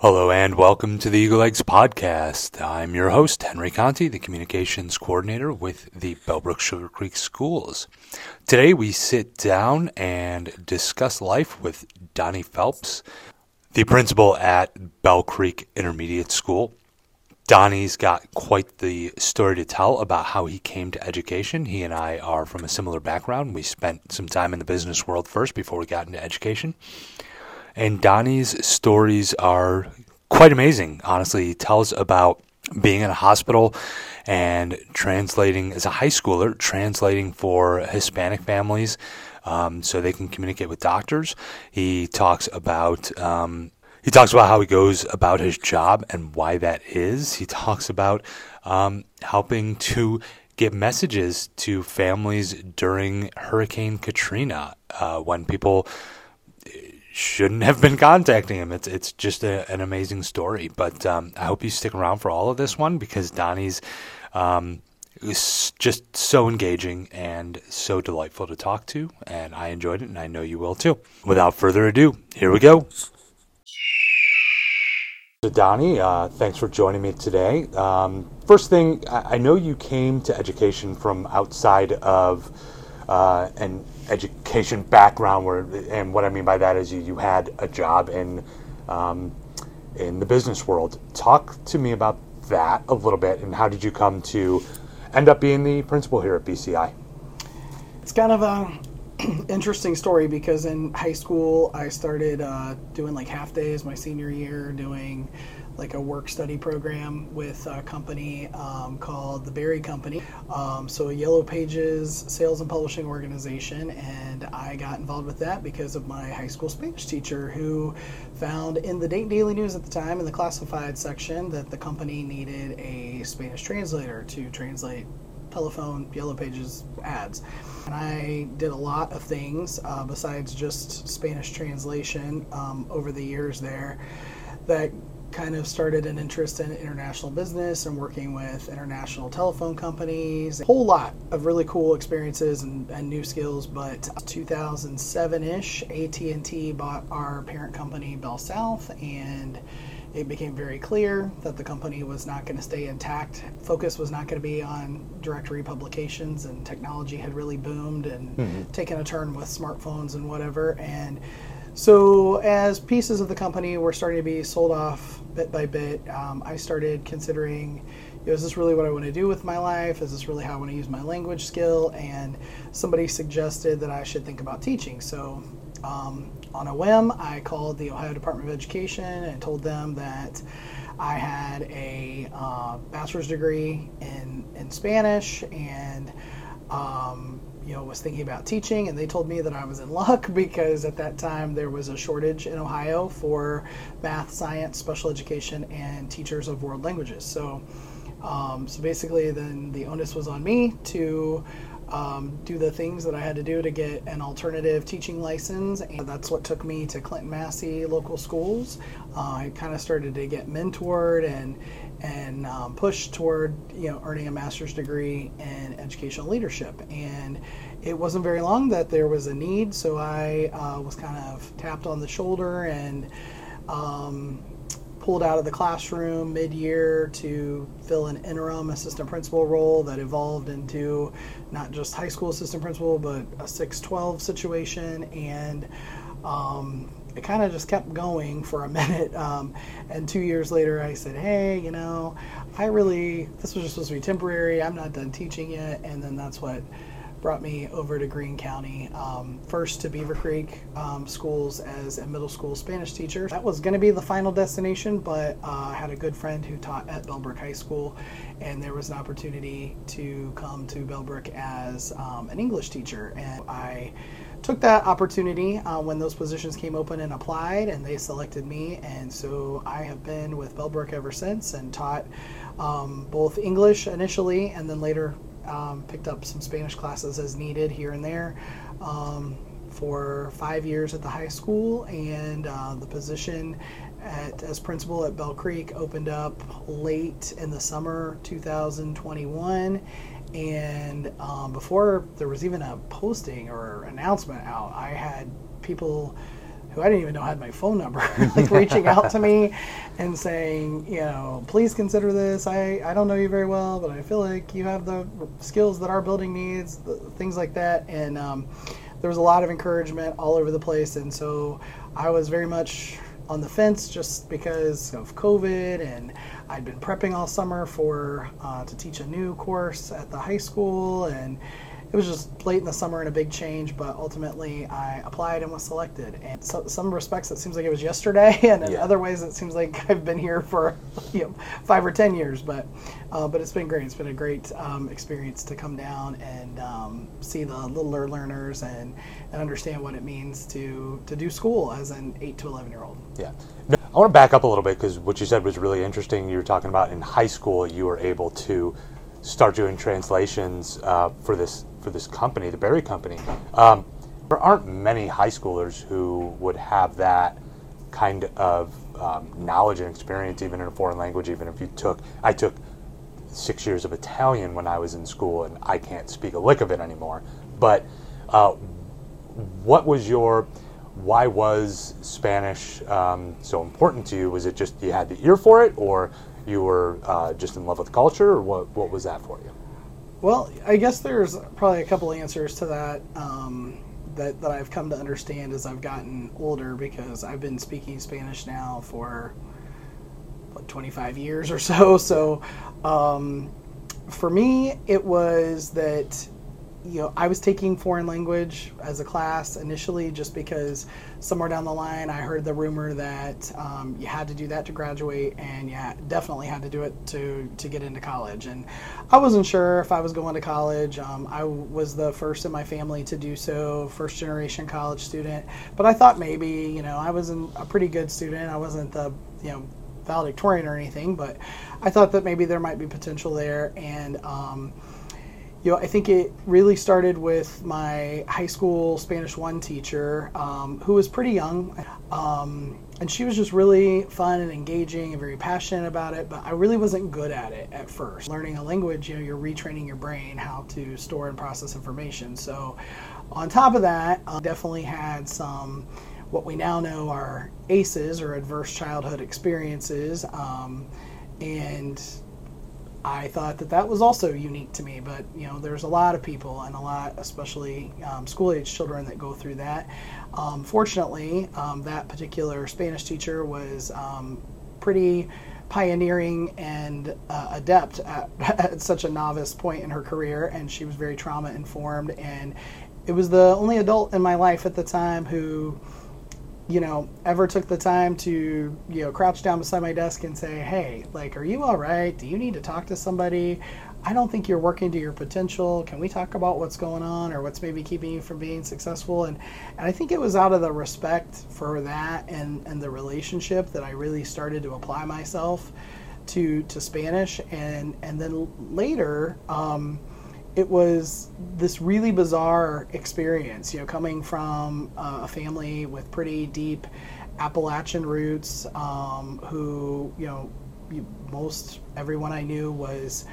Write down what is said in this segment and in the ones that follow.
Hello and welcome to the Eagle Eggs podcast. I'm your host, Henry Conte, the communications coordinator with the Bellbrook Sugarcreek Schools. Today we sit down and discuss life with Donnie Phelps, the principal at Bell Creek Intermediate School. Donnie's got quite the story to tell about how he came to education. He and I are from a similar background. We spent some time in the business world first before we got into education. And Donnie's stories are quite amazing, honestly. He tells about being in a hospital and translating as a high schooler, translating for Hispanic families um, so they can communicate with doctors. He talks about. Um, he talks about how he goes about his job and why that is. He talks about um, helping to get messages to families during Hurricane Katrina uh, when people shouldn't have been contacting him. It's it's just a, an amazing story. But um, I hope you stick around for all of this one because Donnie's um, is just so engaging and so delightful to talk to, and I enjoyed it, and I know you will too. Without further ado, here we go. So Donnie, uh, thanks for joining me today. Um, first thing, I, I know you came to education from outside of uh, an education background, where, and what I mean by that is you, you had a job in um, in the business world. Talk to me about that a little bit, and how did you come to end up being the principal here at BCI? It's kind of a interesting story because in high school I started uh, doing like half days my senior year, doing like a work study program with a company um, called the Berry Company. Um, so, a Yellow Pages sales and publishing organization, and I got involved with that because of my high school Spanish teacher who found in the Daily News at the time in the classified section that the company needed a Spanish translator to translate telephone Yellow Pages ads. And I did a lot of things uh, besides just Spanish translation um, over the years there that kind of started an interest in international business and working with international telephone companies. A whole lot of really cool experiences and, and new skills. But 2007-ish, AT&T bought our parent company, BellSouth, and it became very clear that the company was not going to stay intact. Focus was not going to be on directory publications, and technology had really boomed and mm-hmm. taken a turn with smartphones and whatever. And so, as pieces of the company were starting to be sold off bit by bit, um, I started considering you know, is this really what I want to do with my life? Is this really how I want to use my language skill? And somebody suggested that I should think about teaching. So, um, on a whim, I called the Ohio Department of Education and told them that I had a uh, bachelor's degree in, in Spanish and um, you know was thinking about teaching and they told me that I was in luck because at that time there was a shortage in Ohio for math, science, special education and teachers of world languages. So um, so basically then the onus was on me to um, do the things that I had to do to get an alternative teaching license, and that's what took me to Clinton-Massie local schools. Uh, I kind of started to get mentored and and um, pushed toward you know earning a master's degree in educational leadership. And it wasn't very long that there was a need so i uh, was kind of tapped on the shoulder and um, pulled out of the classroom mid-year to fill an interim assistant principal role that evolved into not just high school assistant principal but a 612 situation. And um, it kind of just kept going for a minute. Um, and two years later, I said, hey, you know, I really, this was just supposed to be temporary. I'm not done teaching yet. And then that's what brought me over to Greene County, um, first to Beavercreek um, schools as a middle school Spanish teacher. That was going to be the final destination, but uh, I had a good friend who taught at Bellbrook High School, and there was an opportunity to come to Bellbrook as um, an English teacher. And I took that opportunity uh, when those positions came open and applied, and they selected me. And so I have been with Bellbrook ever since and taught um, both English initially, and then later um, picked up some Spanish classes as needed here and there. Um, for five years at the high school, and uh, the position at, as principal at Bell Creek opened up late in the summer 2021 and um, before there was even a posting or announcement out, I had people who I didn't even know had my phone number, like reaching out to me and saying, you know, please consider this. I, I don't know you very well, but I feel like you have the skills that our building needs, the, things like that. And um, there was a lot of encouragement all over the place. And so I was very much on the fence just because of COVID, and I'd been prepping all summer for uh, to teach a new course at the high school, and it was just late in the summer and a big change. But ultimately, I applied and was selected. And so, some respects, it seems like it was yesterday, and in Yeah. other ways, it seems like I've been here for you know five or ten years. But uh, but it's been great. It's been a great um, experience to come down and um, see the littler learners and, and understand what it means to to do school as an eight to eleven year old. Yeah. I want to back up a little bit because what you said was really interesting. You were talking about in high school you were able to start doing translations uh, for this for this company, the Berry Company. Um, there aren't many high schoolers who would have that kind of um, knowledge and experience, even in a foreign language. Even if you took, I took six years of Italian when I was in school, and I can't speak a lick of it anymore. But uh, what was your why was Spanish um, so important to you? Was it just you had the ear for it, or you were uh, just in love with culture, or what? What was that for you? Well, I guess there's probably a couple answers to that um, that that I've come to understand as I've gotten older because I've been speaking Spanish now for what, 25 years or so. So um, for me, it was that you know I was taking foreign language as a class initially just because somewhere down the line I heard the rumor that um, you had to do that to graduate and yeah, definitely had to do it to to get into college and I wasn't sure if I was going to college. Um, I was the first in my family to do so, first generation college student. But I thought maybe you know I was a pretty good student. I wasn't the you know valedictorian or anything, but I thought that maybe there might be potential there and. Um, you know, I think it really started with my high school Spanish one teacher, um, who was pretty young, um, and she was just really fun and engaging and very passionate about it. But I really wasn't good at it at first. Learning a language, you know, you're retraining your brain how to store and process information. So, on top of that, I definitely had some what we now know are ACEs or adverse childhood experiences, um, and I thought that that was also unique to me, but you know, there's a lot of people and a lot, especially um, school age children, that go through that. Um, fortunately, um, that particular Spanish teacher was um, pretty pioneering and uh, adept at, at such a novice point in her career, and she was very trauma informed. And it was the only adult in my life at the time who you know, ever took the time to, you know, crouch down beside my desk and say, hey, like, are you all right? Do you need to talk to somebody? I don't think you're working to your potential. Can we talk about what's going on or what's maybe keeping you from being successful? And, and I think it was out of the respect for that and, and the relationship that I really started to apply myself to, to Spanish. And, and then later, um, it was this really bizarre experience, you know, coming from uh, a family with pretty deep Appalachian roots, um, who, you know, most everyone I knew was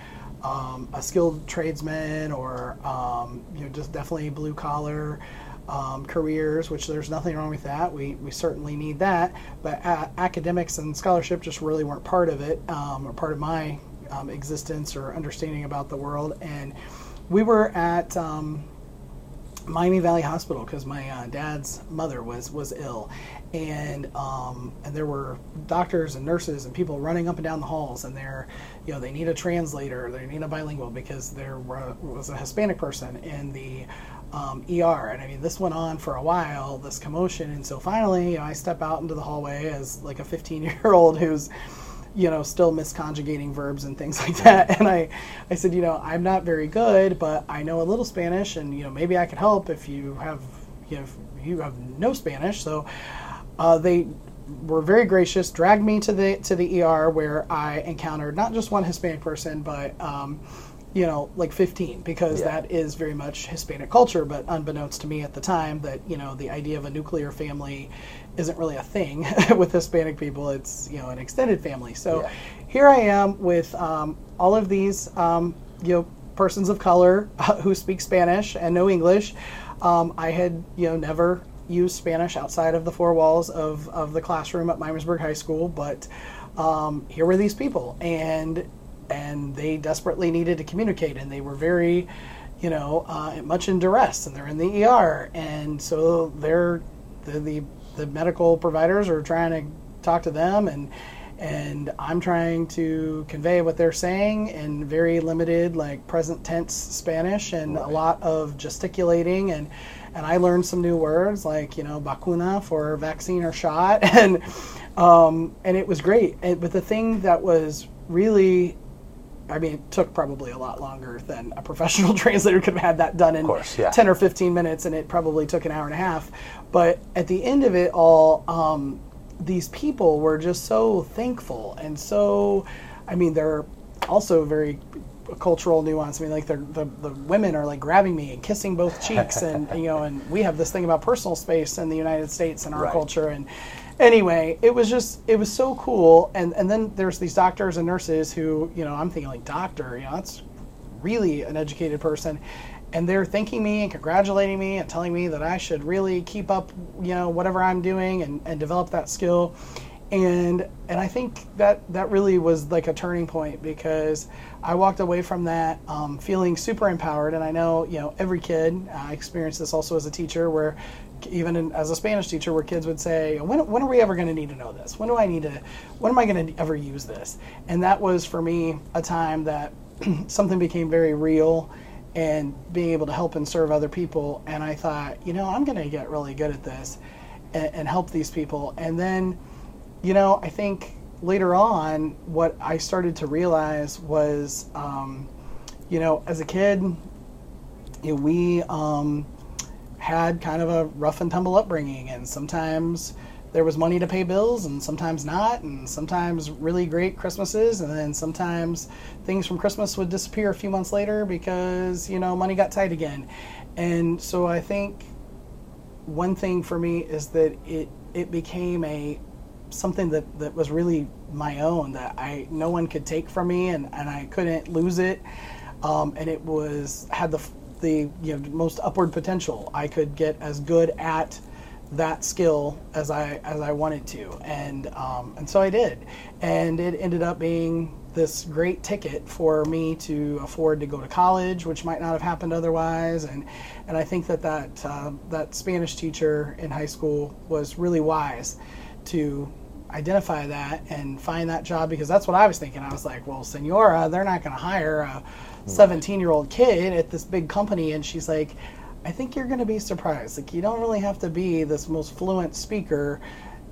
um, a skilled tradesman or, um, you know, just definitely blue collar. Um, careers, which there's nothing wrong with that. We, we certainly need that, but uh, academics and scholarship just really weren't part of it, um, or part of my um, existence or understanding about the world. And we were at um, Miami Valley Hospital because my uh, dad's mother was was ill, and um, and there were doctors and nurses and people running up and down the halls, and they're, you know, they need a translator, they need a bilingual because there was a Hispanic person in the um, ER, and I mean this went on for a while, this commotion, and so finally, you know, I step out into the hallway as like a 15 year old who's you know, still misconjugating verbs and things like that. And I, I said, you know, I'm not very good, but I know a little Spanish, and you know, maybe I could help if you have, you know, if you have no Spanish. So uh, they were very gracious, dragged me to the to the ER where I encountered not just one Hispanic person, but um, you know, like 15, because Yeah. that is very much Hispanic culture. But unbeknownst to me at the time, that you know, the idea of a nuclear family isn't really a thing with Hispanic people. It's you know an extended family. So Yeah. here I am with um, all of these um, you know persons of color who speak Spanish and no English. Um, I had you know never used Spanish outside of the four walls of, of the classroom at Miamisburg High School, but um, here were these people, and and they desperately needed to communicate, and they were very, you know, uh, much in duress, and they're in the ER, and so they're the, the the medical providers are trying to talk to them, and and I'm trying to convey what they're saying in very limited, like present tense Spanish, and right. a lot of gesticulating and and I learned some new words like you know vacuna for vaccine or shot, and um, and it was great. And, but the thing that was really I mean, it took probably a lot longer than a professional translator could have had that done in course, yeah. 10 or 15 minutes, and it probably took an hour and a half. But at the end of it all, um, these people were just so thankful and so, I mean, they're also very cultural nuance. I mean, like the, the the women are like grabbing me and kissing both cheeks, and you know, and we have this thing about personal space in the United States and our right. culture, and anyway, it was just it was so cool. And and then there's these doctors and nurses who you know I'm thinking like doctor, you know that's really an educated person. And they're thanking me and congratulating me and telling me that I should really keep up, you know, whatever I'm doing and, and develop that skill. And and I think that that really was like a turning point because I walked away from that um, feeling super empowered. And I know, you know, every kid, I experienced this also as a teacher where even in, as a Spanish teacher, where kids would say, when, when are we ever going to need to know this? When do I need to, when am I going to ever use this? And that was for me a time that something became very real and being able to help and serve other people. And I thought, you know, I'm going to get really good at this and, and help these people. And then, you know, I think later on, what I started to realize was, um, you know, as a kid, you know, we, um, had kind of a rough and tumble upbringing, and sometimes there was money to pay bills, and sometimes not, and sometimes really great Christmases, and then sometimes things from Christmas would disappear a few months later because you know money got tight again, and so I think one thing for me is that it it became a something that, that was really my own that I no one could take from me and, and I couldn't lose it um, and it was had the the you know, most upward potential. I could get as good at that skill as I as I wanted to, and um, and so I did, and it ended up being this great ticket for me to afford to go to college, which might not have happened otherwise, and and I think that that uh, that Spanish teacher in high school was really wise to identify that and find that job because that's what I was thinking. I was like, well, Senora, they're not going to hire a 17 year old kid at this big company. And she's like i think you're going to be surprised. Like you don't really have to be this most fluent speaker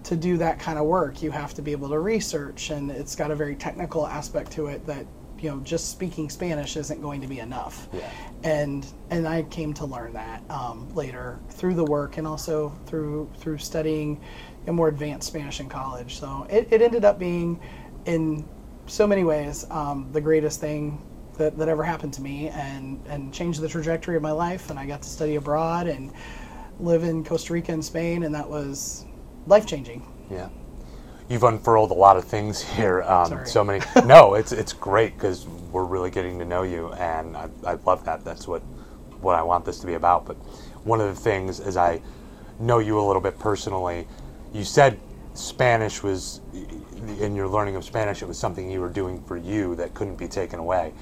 to do that kind of work. You have to be able to research and it's got a very technical aspect to it that you know just speaking spanish isn't going to be enough. Yeah. and and i came to learn that um, later through the work and also through through studying a more advanced spanish in college. So it, it ended up being in so many ways um, the greatest thing that, that ever happened to me and, and changed the trajectory of my life. And I got to study abroad and live in Costa Rica and Spain, and that was life changing. Yeah. You've unfurled a lot of things here. Um, so many. no, it's it's great because we're really getting to know you, and I, I love that. That's what what I want this to be about. But one of the things, as I know you a little bit personally, you said Spanish was in your learning of Spanish. It was something you were doing for you that couldn't be taken away.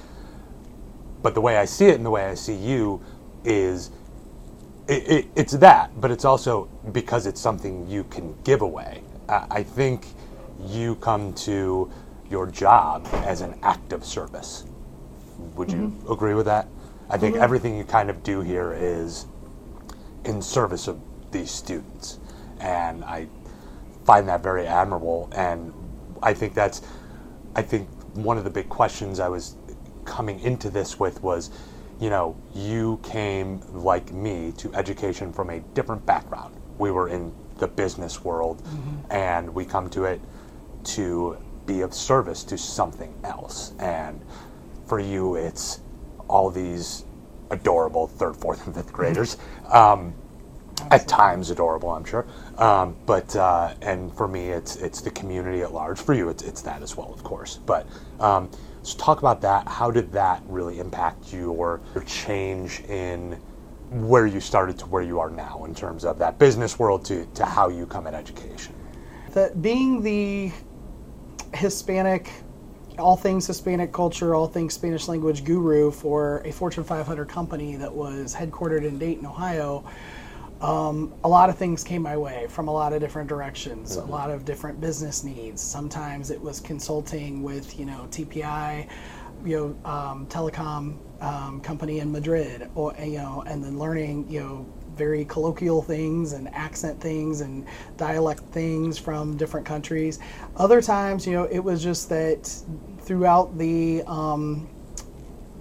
But the way I see it and the way I see you is it, it, it's that, but it's also because it's something you can give away. I, I think you come to your job as an act of service. Would mm-hmm. you agree with that? I think mm-hmm. everything you kind of do here is in service of these students. And I find that very admirable. And I think that's, I think one of the big questions I was coming into this with was, you know, you came like me to education from a different background. We were in the business world, mm-hmm. and we come to it to be of service to something else. And for you, it's all these adorable third, fourth, and fifth graders. Um, at times adorable, I'm sure. Um, but uh, and for me, it's it's the community at large. For you, it's it's that as well, of course. But um, so talk about that. How did that really impact you, or your change in where you started to where you are now in terms of that business world to, to how you come at education. That being the Hispanic, all things Hispanic culture, all things Spanish language guru for a Fortune 500 company that was headquartered in Dayton, Ohio, um, a lot of things came my way from a lot of different directions, mm-hmm. a lot of different business needs. Sometimes it was consulting with, you know, TPI, you know, um, telecom um, company in Madrid, or you know, and then learning, you know, very colloquial things and accent things and dialect things from different countries. Other times, you know, it was just that throughout the um,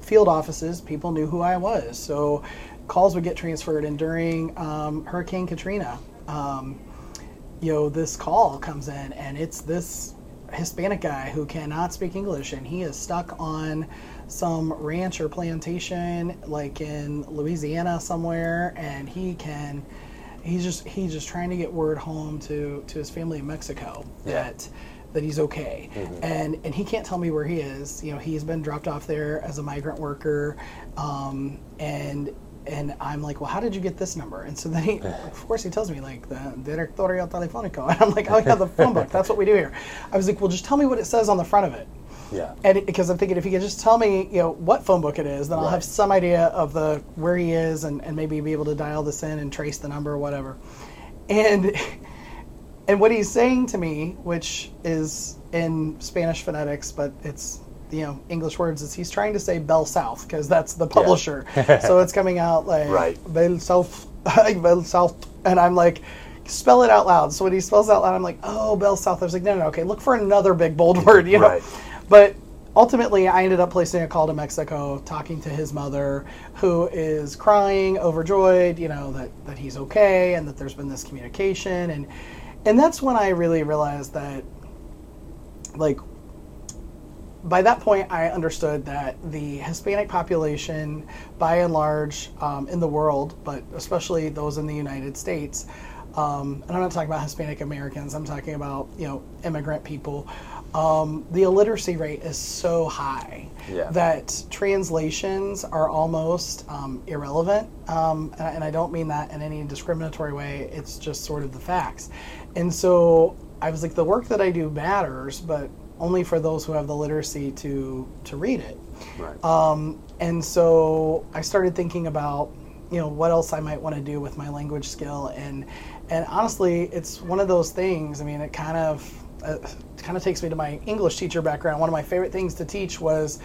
field offices, people knew who I was. So calls would get transferred, and during um, Hurricane Katrina, um, you know, this call comes in, and it's this Hispanic guy who cannot speak English, and he is stuck on some ranch or plantation, like in Louisiana somewhere, and he can. He's just he's just trying to get word home to to his family in Mexico yeah. that that he's okay, mm-hmm. and and he can't tell me where he is. You know, he's been dropped off there as a migrant worker, um, and and I'm like, well, how did you get this number? And so then he, of course, he tells me like the directorio telefónico, and I'm like, oh yeah, the phone book. That's what we do here. I was like, well, just tell me what it says on the front of it. Yeah. And because I'm thinking if he could just tell me, you know, what phone book it is, then I'll have some idea of the where he is, and, and maybe be able to dial this in and trace the number or whatever. And and what he's saying to me, which is in Spanish phonetics, but it's you know English words is he's trying to say Bell South because that's the publisher. Yeah. so it's coming out like right. Bell South, Bell South, and I'm like, spell it out loud. So when he spells out loud, I'm like, oh, Bell South. I was like, no, no, no, okay, look for another big bold word, you know. Right. But ultimately, I ended up placing a call to Mexico, talking to his mother, who is crying, overjoyed, you know, that that he's okay and that there's been this communication and and that's when I really realized that like by that point, I understood that the Hispanic population, by and large, um, in the world, but especially those in the United States, um, and I'm not talking about Hispanic Americans. I'm talking about you know immigrant people. Um, the illiteracy rate is so high yeah. that translations are almost um, irrelevant, um, and, and I don't mean that in any discriminatory way. It's just sort of the facts, and so I was like, the work that I do matters, but only for those who have the literacy to to read it. Right. Um, and so I started thinking about you know what else I might want to do with my language skill and and honestly it's one of those things I mean it kind of uh, kind of takes me to my English teacher background one of my favorite things to teach was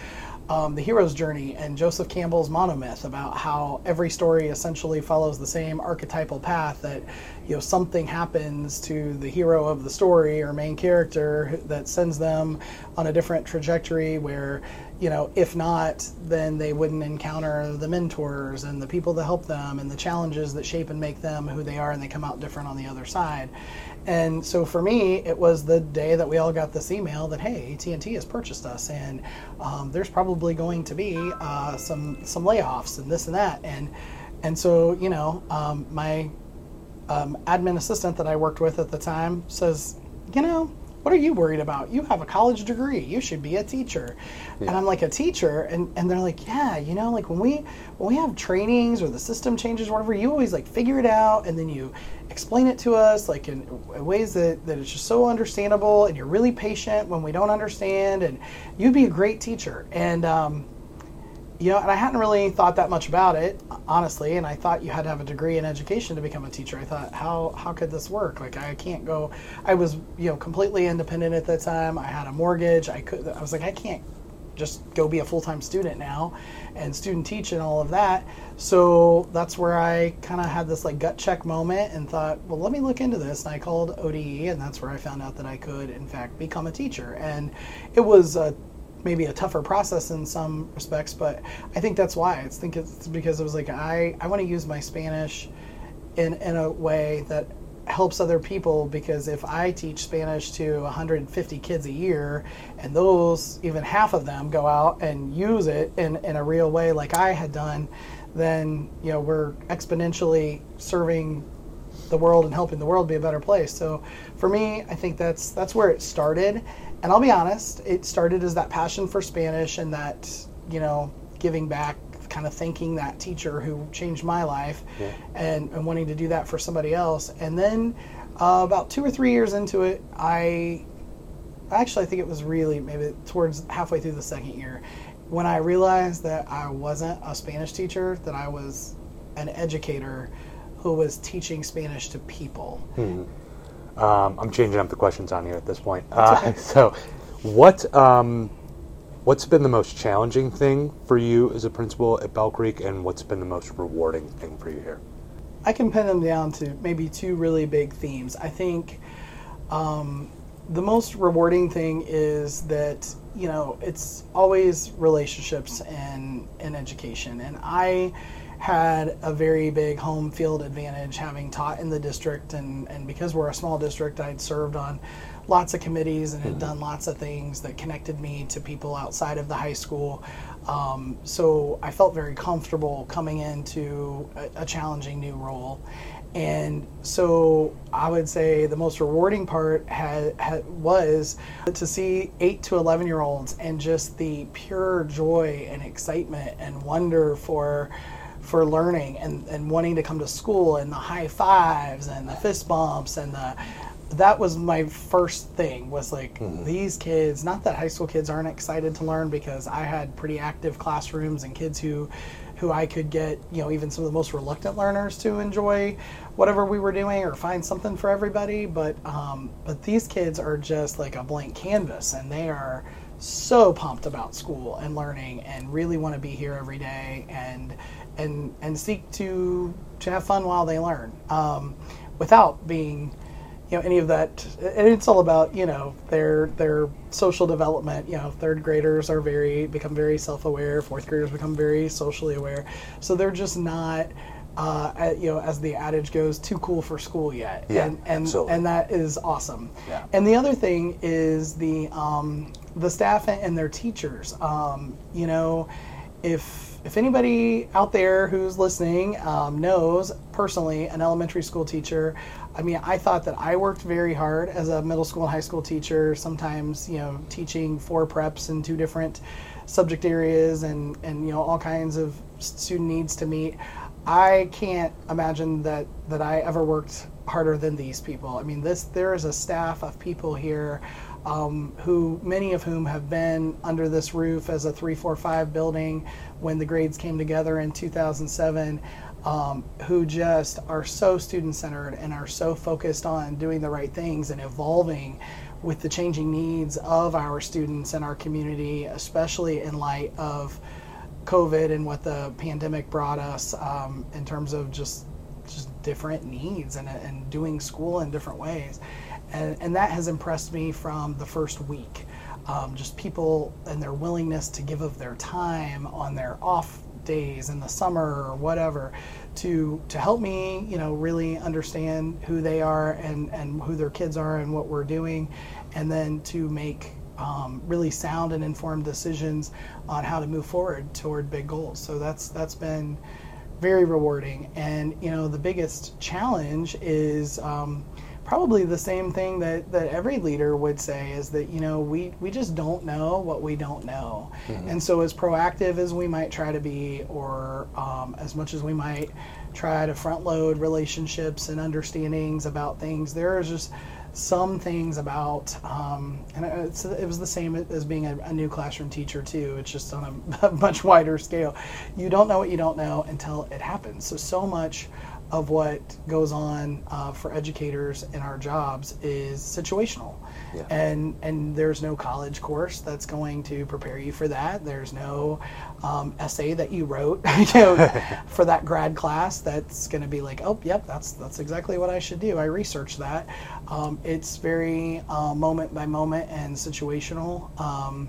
um, the hero's journey and Joseph Campbell's monomyth about how every story essentially follows the same archetypal path that you know something happens to the hero of the story or main character that sends them on a different trajectory where you know if not then they wouldn't encounter the mentors and the people that help them and the challenges that shape and make them who they are and they come out different on the other side and so for me, it was the day that we all got this email that hey, AT&T has purchased us, and um, there's probably going to be uh, some some layoffs and this and that, and and so you know, um, my um, admin assistant that I worked with at the time says, you know, what are you worried about? You have a college degree. You should be a teacher. Yeah. And I'm like a teacher, and, and they're like, yeah, you know, like when we when we have trainings or the system changes, or whatever, you always like figure it out, and then you explain it to us like in ways that, that it's just so understandable, and you're really patient when we don't understand, and you'd be a great teacher. And um, you know, and I hadn't really thought that much about it, honestly. And I thought you had to have a degree in education to become a teacher. I thought, how how could this work? Like, I can't go. I was, you know, completely independent at the time. I had a mortgage. I could. I was like, I can't just go be a full time student now, and student teach and all of that. So that's where I kind of had this like gut check moment and thought, well, let me look into this. And I called ODE, and that's where I found out that I could, in fact, become a teacher. And it was a maybe a tougher process in some respects, but I think that's why. I think it's because it was like I, I want to use my Spanish in in a way that helps other people because if I teach Spanish to 150 kids a year and those even half of them go out and use it in, in a real way like I had done, then you know we're exponentially serving the world and helping the world be a better place. So for me, I think that's that's where it started. And I'll be honest, it started as that passion for Spanish and that, you know, giving back kind of thanking that teacher who changed my life Yeah. and, and wanting to do that for somebody else. And then uh, about two or three years into it, I actually I think it was really maybe towards halfway through the second year when I realized that I wasn't a Spanish teacher, that I was an educator who was teaching Spanish to people. Um, I'm changing up the questions on here at this point. Uh, so, what um, what's been the most challenging thing for you as a principal at Bell Creek, and what's been the most rewarding thing for you here? I can pin them down to maybe two really big themes. I think um, the most rewarding thing is that you know it's always relationships and in education, and I had a very big home field advantage having taught in the district, and and because we're a small district, I'd served on lots of committees and had done lots of things that connected me to people outside of the high school. Um, so I felt very comfortable coming into a, a challenging new role. And so I would say the most rewarding part had, had, was to see 8 to 11 year olds and just the pure joy and excitement and wonder for for learning and, and wanting to come to school and the high fives and the fist bumps and the that was my first thing was like these kids not that high school kids aren't excited to learn because i had pretty active classrooms and kids who who i could get you know even some of the most reluctant learners to enjoy whatever we were doing or find something for everybody. But um, but these kids are just like a blank canvas and they are so pumped about school and learning and really want to be here every day and and and seek to to have fun while they learn um, without being you know any of that and it's all about you know their their social development you know third graders are very become very self-aware fourth graders become very socially aware so they're just not uh, you know as the adage goes too cool for school yet Yeah, and and, absolutely. and that is awesome Yeah. and the other thing is the um, the staff and their teachers um, you know if if anybody out there who's listening um, knows personally an elementary school teacher, I mean, I thought that I worked very hard as a middle school and high school teacher. Sometimes, you know, teaching four preps in two different subject areas and and you know all kinds of student needs to meet. I can't imagine that that I ever worked harder than these people. I mean, this there is a staff of people here um, who many of whom have been under this roof as a 345 building when the grades came together in 2007 um, who just are so student centered and are so focused on doing the right things and evolving with the changing needs of our students and our community especially in light of covid and what the pandemic brought us um, in terms of just just different needs and, and doing school in different ways and, and that has impressed me from the first week. Um, just people and their willingness to give of their time on their off days in the summer or whatever to to help me, you know, really understand who they are and, and who their kids are and what we're doing, and then to make um, really sound and informed decisions on how to move forward toward big goals. So that's that's been very rewarding. And you know, the biggest challenge is um, probably the same thing that, that every leader would say is that you know we, we just don't know what we don't know. And so as proactive as we might try to be or um, as much as we might try to front load relationships and understandings about things there is just some things about um, and it's, it was the same as being a, a new classroom teacher too. It's just on a, much wider scale. You don't know what you don't know until it happens. So so much of what goes on uh, for educators in our jobs is situational. Yeah. And and there's no college course that's going to prepare you for that. There's no um, essay that you wrote, you know, for that grad class that's going to be like, oh, yep, that's that's exactly what I should do. I researched that. Um, it's very uh, moment by moment and situational. Um,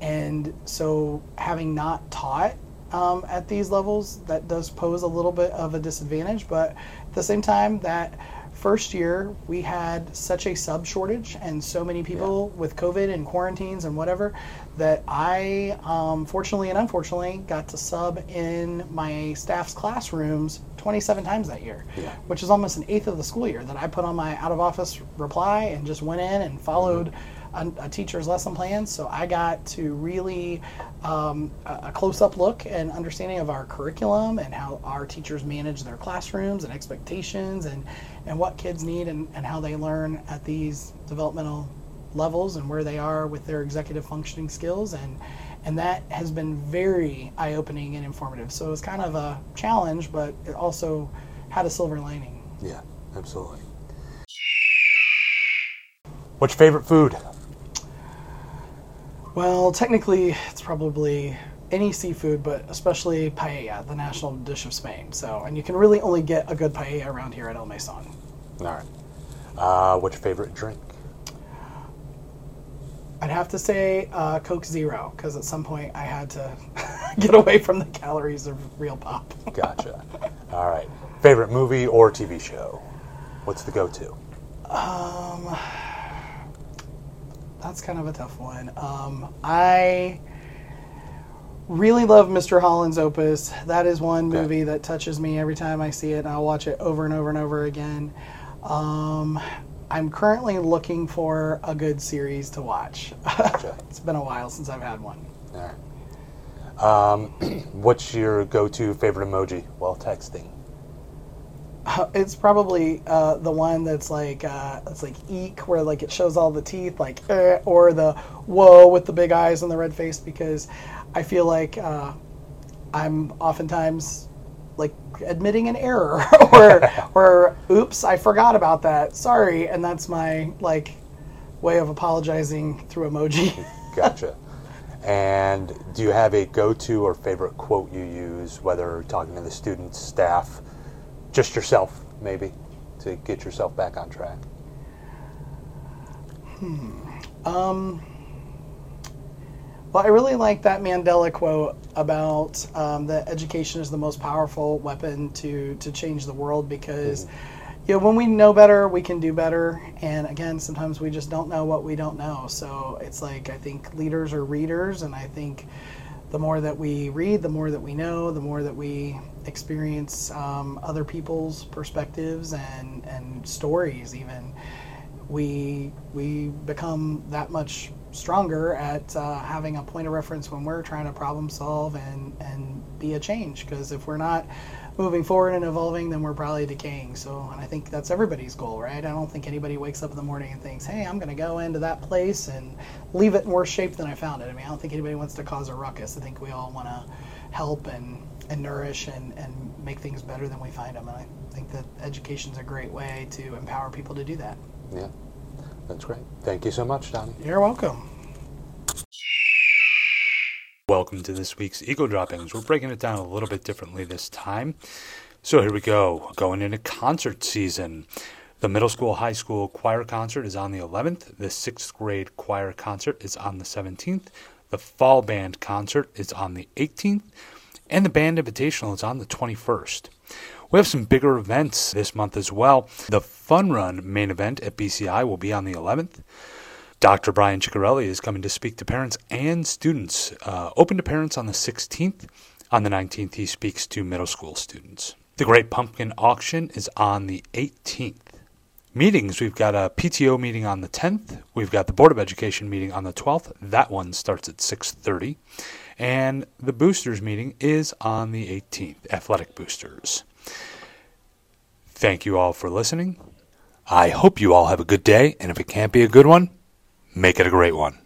and so, having not taught um, at these levels, that does pose a little bit of a disadvantage. But at the same time, that first year we had such a sub shortage and so many people with COVID and quarantines and whatever that I, um, fortunately and unfortunately, got to sub in my staff's classrooms 27 times that year, Yeah. which is almost an eighth of the school year that I put on my out of office reply and just went in and followed a, a teacher's lesson plan. So I got to really um, a, a close-up look and understanding of our curriculum and how our teachers manage their classrooms and expectations and and what kids need and, and how they learn at these developmental levels and where they are with their executive functioning skills and and that has been very eye-opening and informative. So it was kind of a challenge, but it also had a silver lining. Yeah, absolutely. What's your favorite food? Well, technically, it's probably any seafood, but especially paella, the national dish of Spain. So, and you can really only get a good paella around here at El Mesón. All right. Uh, what's your favorite drink? I'd have to say uh, Coke Zero because at some point I had to get away from the calories of real pop. Gotcha. All right. Favorite movie or TV show? What's the go-to? Um, that's kind of a tough one. Um, I really love Mr. Holland's Opus. That is one movie that touches me every time I see it, and I'll watch it over and over and over again. Um, I'm currently looking for a good series to watch. it's been a while since I've had one. All right. Um, what's your go-to favorite emoji while texting? Uh, It's probably uh, the one that's like uh, it's like eek, where like it shows all the teeth, like eh, or the whoa with the big eyes and the red face, because I feel like uh, I'm oftentimes like admitting an error or or oops, I forgot about that. Sorry, and that's my like way of apologizing through emoji. Gotcha. and do you have a go-to or favorite quote you use, whether talking to the students, staff, just yourself, maybe, to get yourself back on track? Hmm. Um, Well, I really like that Mandela quote about um, that education is the most powerful weapon to to change the world because, you know, when we know better, we can do better. And again, sometimes we just don't know what we don't know. So it's like I think leaders are readers, and I think the more that we read, the more that we know, the more that we experience um, other people's perspectives and and stories, even we we become that much stronger at uh, having a point of reference when we're trying to problem solve and and be a change. Because if we're not moving forward and evolving then we're probably decaying. So and i think that's everybody's goal right? I don't think anybody wakes up in the morning and thinks hey i'm going to go into that place and leave it in worse shape than i found it. I mean i don't think anybody wants to cause a ruckus. I think we all want to help and and nourish and and make things better than we find them and i think that education's a great way to empower people to do that. Yeah, that's great. Thank you so much, Donnie. you're welcome Welcome to this week's Eagle Droppings. We're breaking it down a little bit differently this time. So here we go. Going into concert season. The middle school, high school choir concert is on the 11th. The sixth grade choir concert is on the 17th. The fall band concert is on the 18th. And the band invitational is on the 21st. We have some bigger events this month as well. The Fun Run main event at BCI will be on the 11th. Dr. Brian Ciccarelli is coming to speak to parents and students. Uh, open to parents on the 16th. On the 19th, he speaks to middle school students. The Great Pumpkin Auction is on the 18th. Meetings, we've got a PTO meeting on the 10th. We've got the Board of Education meeting on the 12th. That one starts at 6:30. And the boosters meeting is on the 18th, Athletic Boosters. Thank you all for listening. I hope you all have a good day, and if it can't be a good one, make it a great one.